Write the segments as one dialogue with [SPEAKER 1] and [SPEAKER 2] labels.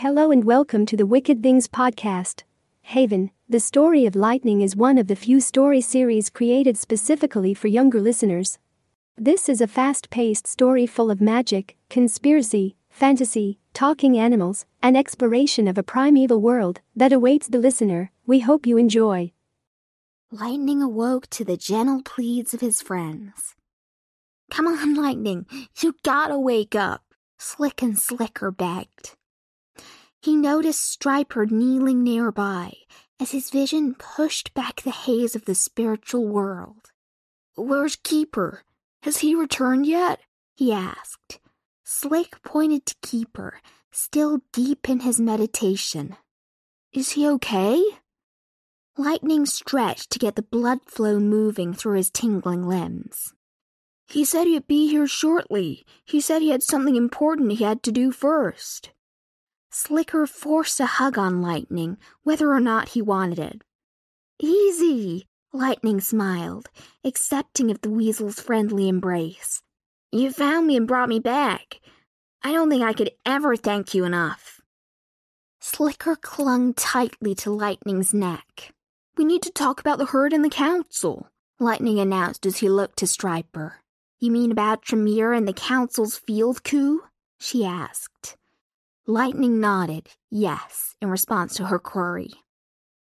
[SPEAKER 1] Hello and welcome to the Wicked Things podcast. Haven, the story of lightning is one of the few story series created specifically for younger listeners. This is a fast paced story full of magic, conspiracy, fantasy, talking animals, and exploration of a primeval world that awaits the listener. We hope you enjoy.
[SPEAKER 2] Lightning awoke to the gentle pleads of his friends. Come on, Lightning, you gotta wake up, Slick and Slicker begged. He noticed Striper kneeling nearby as his vision pushed back the haze of the spiritual world.
[SPEAKER 3] Where's Keeper? Has he returned yet?
[SPEAKER 2] he asked. Slick pointed to Keeper, still deep in his meditation.
[SPEAKER 3] Is he okay?
[SPEAKER 2] Lightning stretched to get the blood flow moving through his tingling limbs.
[SPEAKER 3] He said he'd be here shortly. He said he had something important he had to do first.
[SPEAKER 2] Slicker forced a hug on Lightning, whether or not he wanted it. Easy, Lightning smiled, accepting of the weasel's friendly embrace.
[SPEAKER 3] You found me and brought me back. I don't think I could ever thank you enough.
[SPEAKER 2] Slicker clung tightly to Lightning's neck.
[SPEAKER 3] We need to talk about the herd and the council,
[SPEAKER 2] Lightning announced as he looked to Striper. You mean about Tremere and the council's field coup? she asked. Lightning nodded, yes, in response to her query.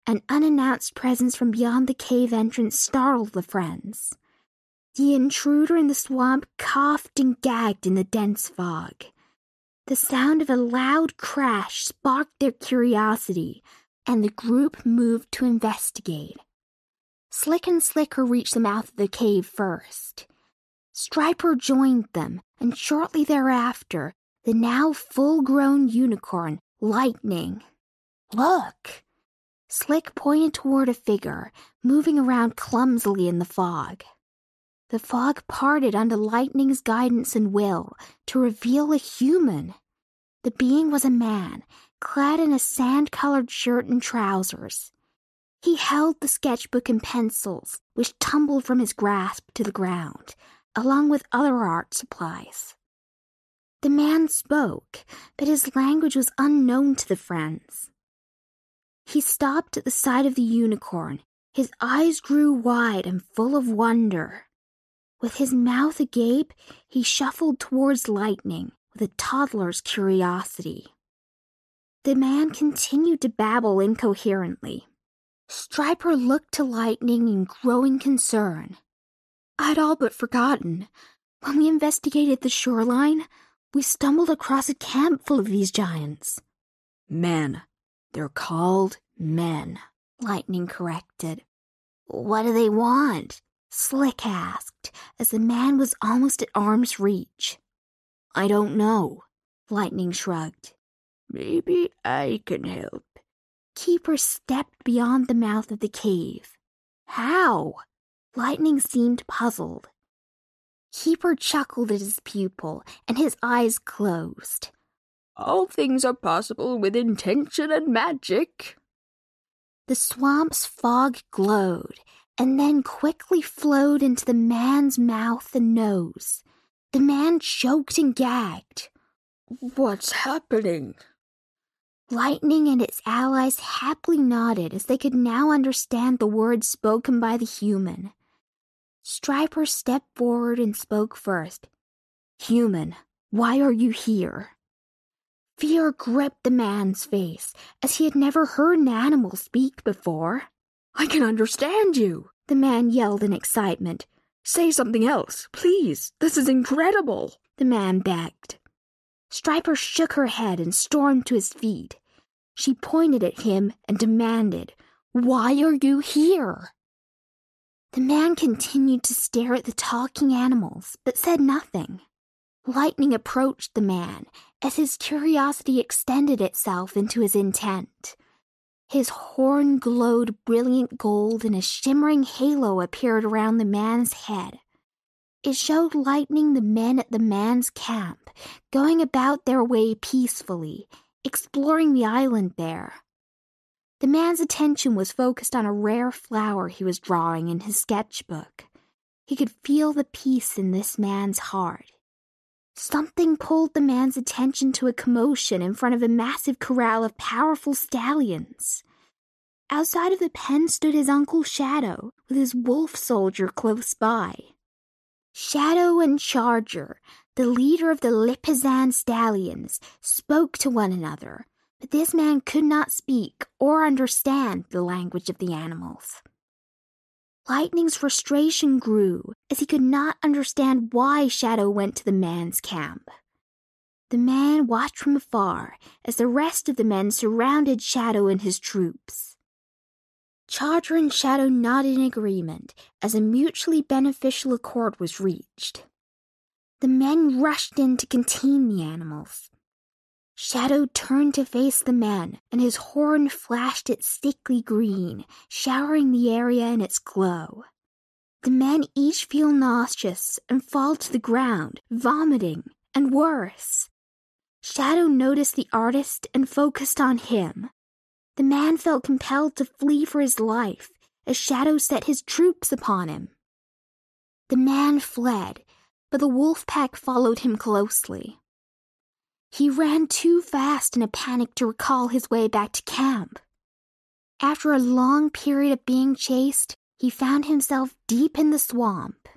[SPEAKER 2] An unannounced presence from beyond the cave entrance startled the friends. The intruder in the swamp coughed and gagged in the dense fog. The sound of a loud crash sparked their curiosity, and the group moved to investigate. Slick and Slicker reached the mouth of the cave first. Striper joined them, and shortly thereafter, the now full grown unicorn, Lightning. Look! Slick pointed toward a figure moving around clumsily in the fog. The fog parted under Lightning's guidance and will to reveal a human. The being was a man, clad in a sand colored shirt and trousers. He held the sketchbook and pencils, which tumbled from his grasp to the ground, along with other art supplies. The man spoke, but his language was unknown to the friends. He stopped at the side of the unicorn. His eyes grew wide and full of wonder. With his mouth agape, he shuffled towards Lightning with a toddler's curiosity. The man continued to babble incoherently. Striper looked to Lightning in growing concern.
[SPEAKER 3] I'd all but forgotten. When we investigated the shoreline, we stumbled across a camp full of these giants.
[SPEAKER 4] Men. They're called men,
[SPEAKER 2] Lightning corrected. What do they want? Slick asked, as the man was almost at arm's reach.
[SPEAKER 4] I don't know,
[SPEAKER 2] Lightning shrugged.
[SPEAKER 5] Maybe I can help.
[SPEAKER 2] Keeper stepped beyond the mouth of the cave. How? Lightning seemed puzzled. Keeper chuckled at his pupil, and his eyes closed.
[SPEAKER 5] All things are possible with intention and magic.
[SPEAKER 2] The swamp's fog glowed, and then quickly flowed into the man's mouth and nose. The man choked and gagged.
[SPEAKER 5] What's happening?
[SPEAKER 2] Lightning and its allies happily nodded as they could now understand the words spoken by the human. Striper stepped forward and spoke first. Human, why are you here? Fear gripped the man's face, as he had never heard an animal speak before.
[SPEAKER 3] I can understand you, the man yelled in excitement. Say something else, please. This is incredible, the man begged.
[SPEAKER 2] Striper shook her head and stormed to his feet. She pointed at him and demanded, Why are you here? The man continued to stare at the talking animals, but said nothing. Lightning approached the man as his curiosity extended itself into his intent. His horn glowed brilliant gold and a shimmering halo appeared around the man's head. It showed Lightning the men at the man's camp, going about their way peacefully, exploring the island there. The man's attention was focused on a rare flower he was drawing in his sketchbook. He could feel the peace in this man's heart. Something pulled the man's attention to a commotion in front of a massive corral of powerful stallions. Outside of the pen stood his Uncle Shadow with his wolf soldier close by. Shadow and Charger, the leader of the Lipizzan stallions, spoke to one another, but this man could not speak or understand the language of the animals. Lightning's frustration grew as he could not understand why Shadow went to the man's camp. The man watched from afar as the rest of the men surrounded Shadow and his troops. Charger and Shadow nodded in agreement as a mutually beneficial accord was reached. The men rushed in to contain the animals. Shadow turned to face the man, and his horn flashed its sickly green, showering the area in its glow. The men each feel nauseous and fall to the ground, vomiting, and worse. Shadow noticed the artist and focused on him. The man felt compelled to flee for his life as Shadow set his troops upon him. The man fled, but the wolf pack followed him closely. He ran too fast in a panic to recall his way back to camp. After a long period of being chased, he found himself deep in the swamp.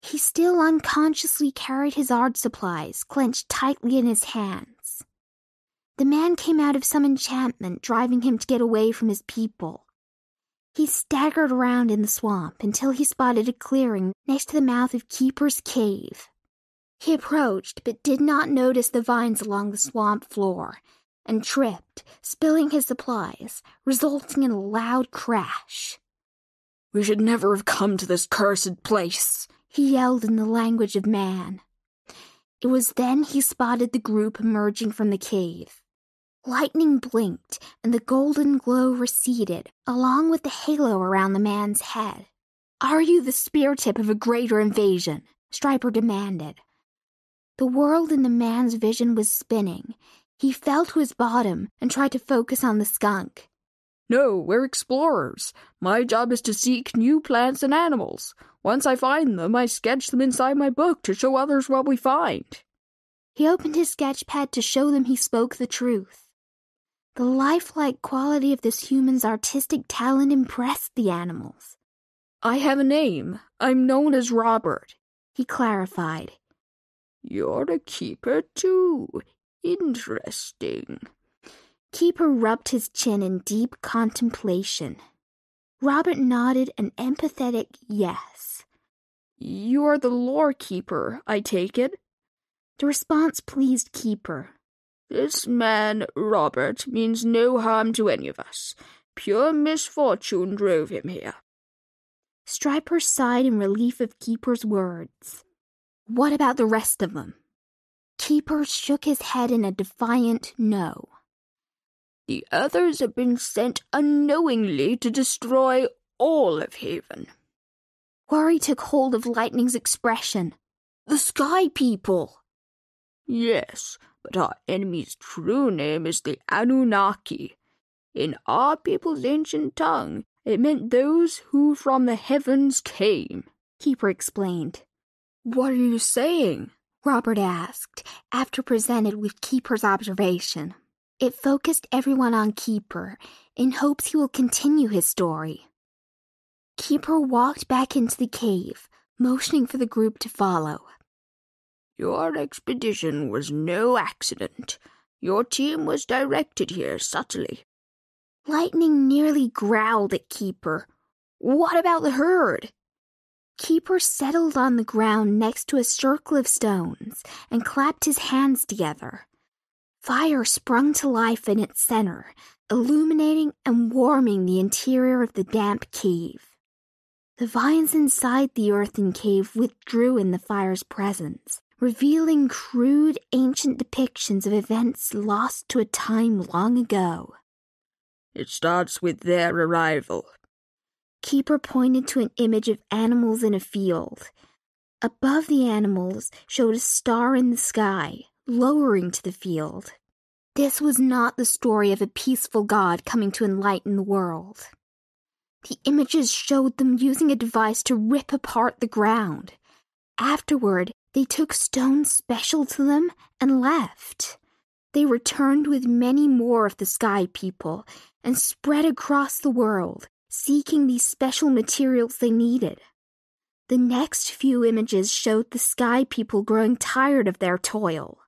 [SPEAKER 2] He still unconsciously carried his art supplies clenched tightly in his hands. The man came out of some enchantment driving him to get away from his people. He staggered around in the swamp until he spotted a clearing next to the mouth of Keeper's Cave. He approached but did not notice the vines along the swamp floor and tripped, spilling his supplies, resulting in a loud crash.
[SPEAKER 5] We should never have come to this cursed place,
[SPEAKER 2] he yelled in the language of man. It was then he spotted the group emerging from the cave. Lightning blinked, and the golden glow receded, along with the halo around the man's head. Are you the spear tip of a greater invasion? Striper demanded. The world in the man's vision was spinning. He fell to his bottom and tried to focus on the skunk.
[SPEAKER 5] No, we're explorers. My job is to seek new plants and animals. Once I find them, I sketch them inside my book to show others what we find.
[SPEAKER 2] He opened his sketch pad to show them he spoke the truth. The lifelike quality of this human's artistic talent impressed the animals.
[SPEAKER 5] I have a name. I'm known as Robert,
[SPEAKER 2] he clarified.
[SPEAKER 5] You're a keeper, too. Interesting.
[SPEAKER 2] Keeper rubbed his chin in deep contemplation. Robert nodded an empathetic yes.
[SPEAKER 5] You're the lore keeper, I take it?
[SPEAKER 2] The response pleased Keeper.
[SPEAKER 5] This man, Robert, means no harm to any of us. Pure misfortune drove him here.
[SPEAKER 2] Striper sighed in relief of Keeper's words. What about the rest of them? Keeper shook his head in a defiant no.
[SPEAKER 5] The others have been sent unknowingly to destroy all of Haven.
[SPEAKER 2] Worry took hold of Lightning's expression.
[SPEAKER 5] The Sky People! Yes, but our enemy's true name is the Anunnaki. In our people's ancient tongue, it meant those who from the heavens came,
[SPEAKER 2] Keeper explained.
[SPEAKER 5] What are you saying?
[SPEAKER 2] Robert asked, after presented with Keeper's observation. It focused everyone on Keeper, in hopes he will continue his story. Keeper walked back into the cave, motioning for the group to follow.
[SPEAKER 5] Your expedition was no accident. Your team was directed here subtly.
[SPEAKER 2] Lightning nearly growled at Keeper. What about the herd? Keeper settled on the ground next to a circle of stones and clapped his hands together. Fire sprung to life in its center, illuminating and warming the interior of the damp cave. The vines inside the earthen cave withdrew in the fire's presence, revealing crude ancient depictions of events lost to a time long ago.
[SPEAKER 5] It starts with their arrival.
[SPEAKER 2] Keeper pointed to an image of animals in a field. Above the animals showed a star in the sky, lowering to the field. This was not the story of a peaceful God coming to enlighten the world. The images showed them using a device to rip apart the ground. Afterward, They took stones special to them and left. They returned with many more of the sky people and spread across the world, seeking these special materials they needed. The next few images showed the sky people growing tired of their toil.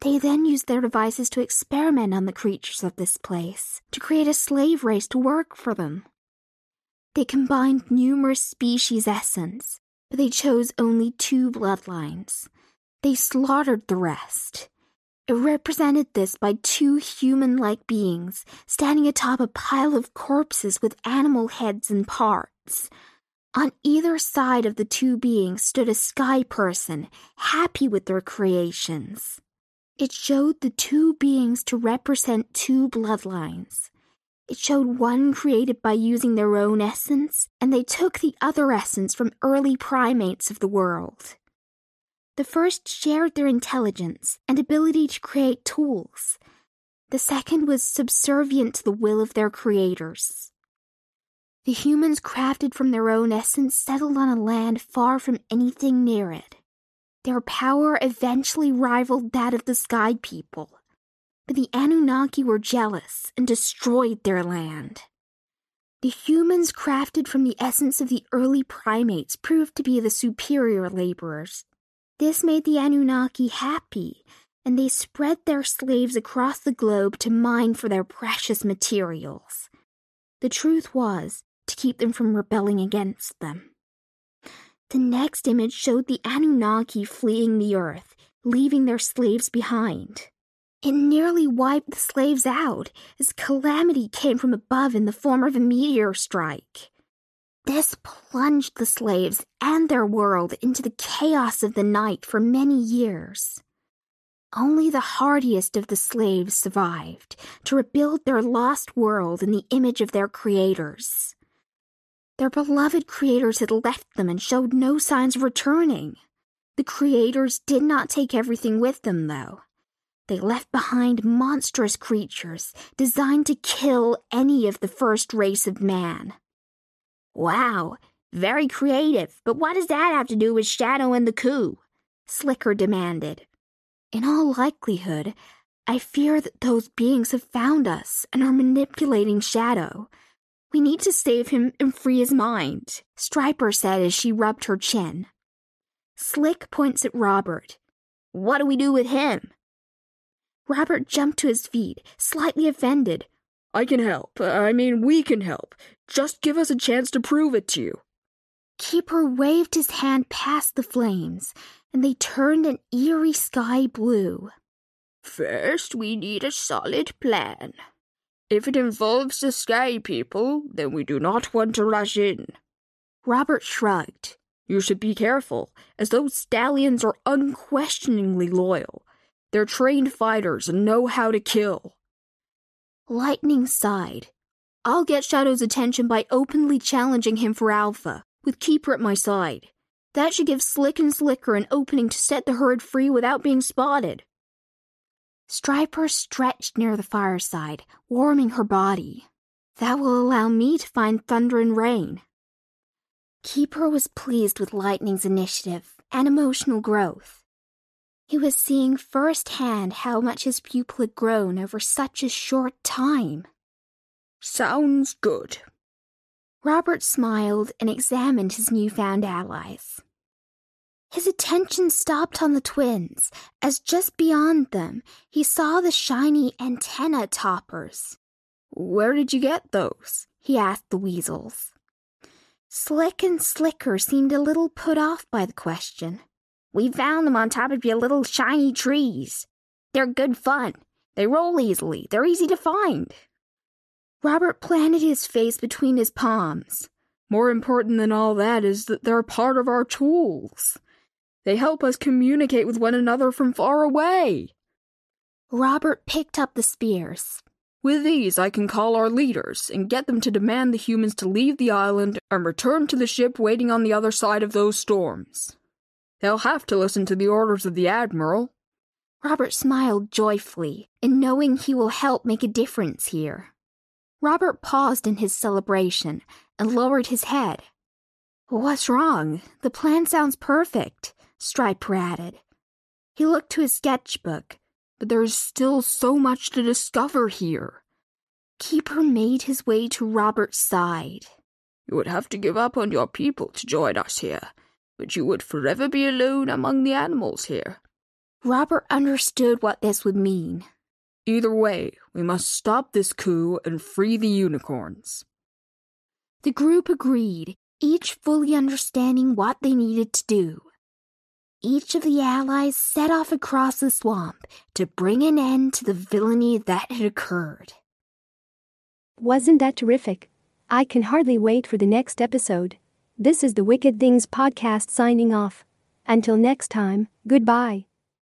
[SPEAKER 2] They then used their devices to experiment on the creatures of this place, to create a slave race to work for them. They combined numerous species essence, but they chose only two bloodlines. They slaughtered the rest. It represented this by two human like beings standing atop a pile of corpses with animal heads and parts. On either side of the two beings stood a sky person, happy with their creations. It showed the two beings to represent two bloodlines. It showed one created by using their own essence, and they took the other essence from early primates of the world. The first shared their intelligence and ability to create tools. The second was subservient to the will of their creators. The humans crafted from their own essence settled on a land far from anything near it. Their power eventually rivaled that of the Sky People. But the Anunnaki were jealous and destroyed their land. The humans crafted from the essence of the early primates proved to be the superior laborers this made the Anunnaki happy, and they spread their slaves across the globe to mine for their precious materials. The truth was to keep them from rebelling against them. The next image showed the Anunnaki fleeing the earth, leaving their slaves behind. It nearly wiped the slaves out as calamity came from above in the form of a meteor strike. This plunged the slaves and their world into the chaos of the night for many years. Only the hardiest of the slaves survived to rebuild their lost world in the image of their creators. Their beloved creators had left them and showed no signs of returning. The creators did not take everything with them, though. They left behind monstrous creatures designed to kill any of the first race of man.
[SPEAKER 3] Wow, very creative, but what does that have to do with Shadow and the coup? Slicker demanded.
[SPEAKER 2] In all likelihood, I fear that those beings have found us and are manipulating Shadow. We need to save him and free his mind, Striper said as she rubbed her chin. Slick points at Robert.
[SPEAKER 3] What do we do with him?
[SPEAKER 2] Robert jumped to his feet, slightly offended.
[SPEAKER 5] I can help. I mean, we can help. Just give us a chance to prove it to you.
[SPEAKER 2] Keeper waved his hand past the flames, and they turned an eerie sky blue.
[SPEAKER 5] First, we need a solid plan. If it involves the sky people, then we do not want to rush in.
[SPEAKER 2] Robert shrugged.
[SPEAKER 5] You should be careful, as those stallions are unquestioningly loyal. They're trained fighters and know how to kill.
[SPEAKER 2] Lightning sighed. I'll get Shadow's attention by openly challenging him for Alpha, with Keeper at my side. That should give Slick and Slicker an opening to set the herd free without being spotted. Striper stretched near the fireside, warming her body. That will allow me to find Thunder and Rain. Keeper was pleased with Lightning's initiative and emotional growth. He was seeing firsthand how much his pupil had grown over such a short time.
[SPEAKER 5] Sounds good.
[SPEAKER 2] Robert smiled and examined his newfound allies. His attention stopped on the twins, as just beyond them he saw the shiny antenna toppers.
[SPEAKER 5] Where did you get those?
[SPEAKER 2] he asked the weasels. Slick and Slicker seemed a little put off by the question.
[SPEAKER 3] We found them on top of your little shiny trees. They're good fun. They roll easily. They're easy to find.
[SPEAKER 2] Robert planted his face between his palms.
[SPEAKER 5] More important than all that is that they're part of our tools. They help us communicate with one another from far away.
[SPEAKER 2] Robert picked up the spears.
[SPEAKER 5] With these, I can call our leaders and get them to demand the humans to leave the island and return to the ship waiting on the other side of those storms. They'll have to listen to the orders of the Admiral.
[SPEAKER 2] Robert smiled joyfully, in knowing he will help make a difference here. Robert paused in his celebration and lowered his head. What's wrong? The plan sounds perfect, Striper added. He looked to his sketchbook,
[SPEAKER 3] but there is still so much to discover here.
[SPEAKER 2] Keeper made his way to Robert's side.
[SPEAKER 5] You would have to give up on your people to join us here, but you would forever be alone among the animals here.
[SPEAKER 2] Robert understood what this would mean.
[SPEAKER 3] Either way, we must stop this coup and free the unicorns.
[SPEAKER 2] The group agreed, each fully understanding what they needed to do. Each of the allies set off across the swamp to bring an end to the villainy that had occurred.
[SPEAKER 1] Wasn't that terrific? I can hardly wait for the next episode. This is the Wicked Things podcast signing off. Until next time, goodbye.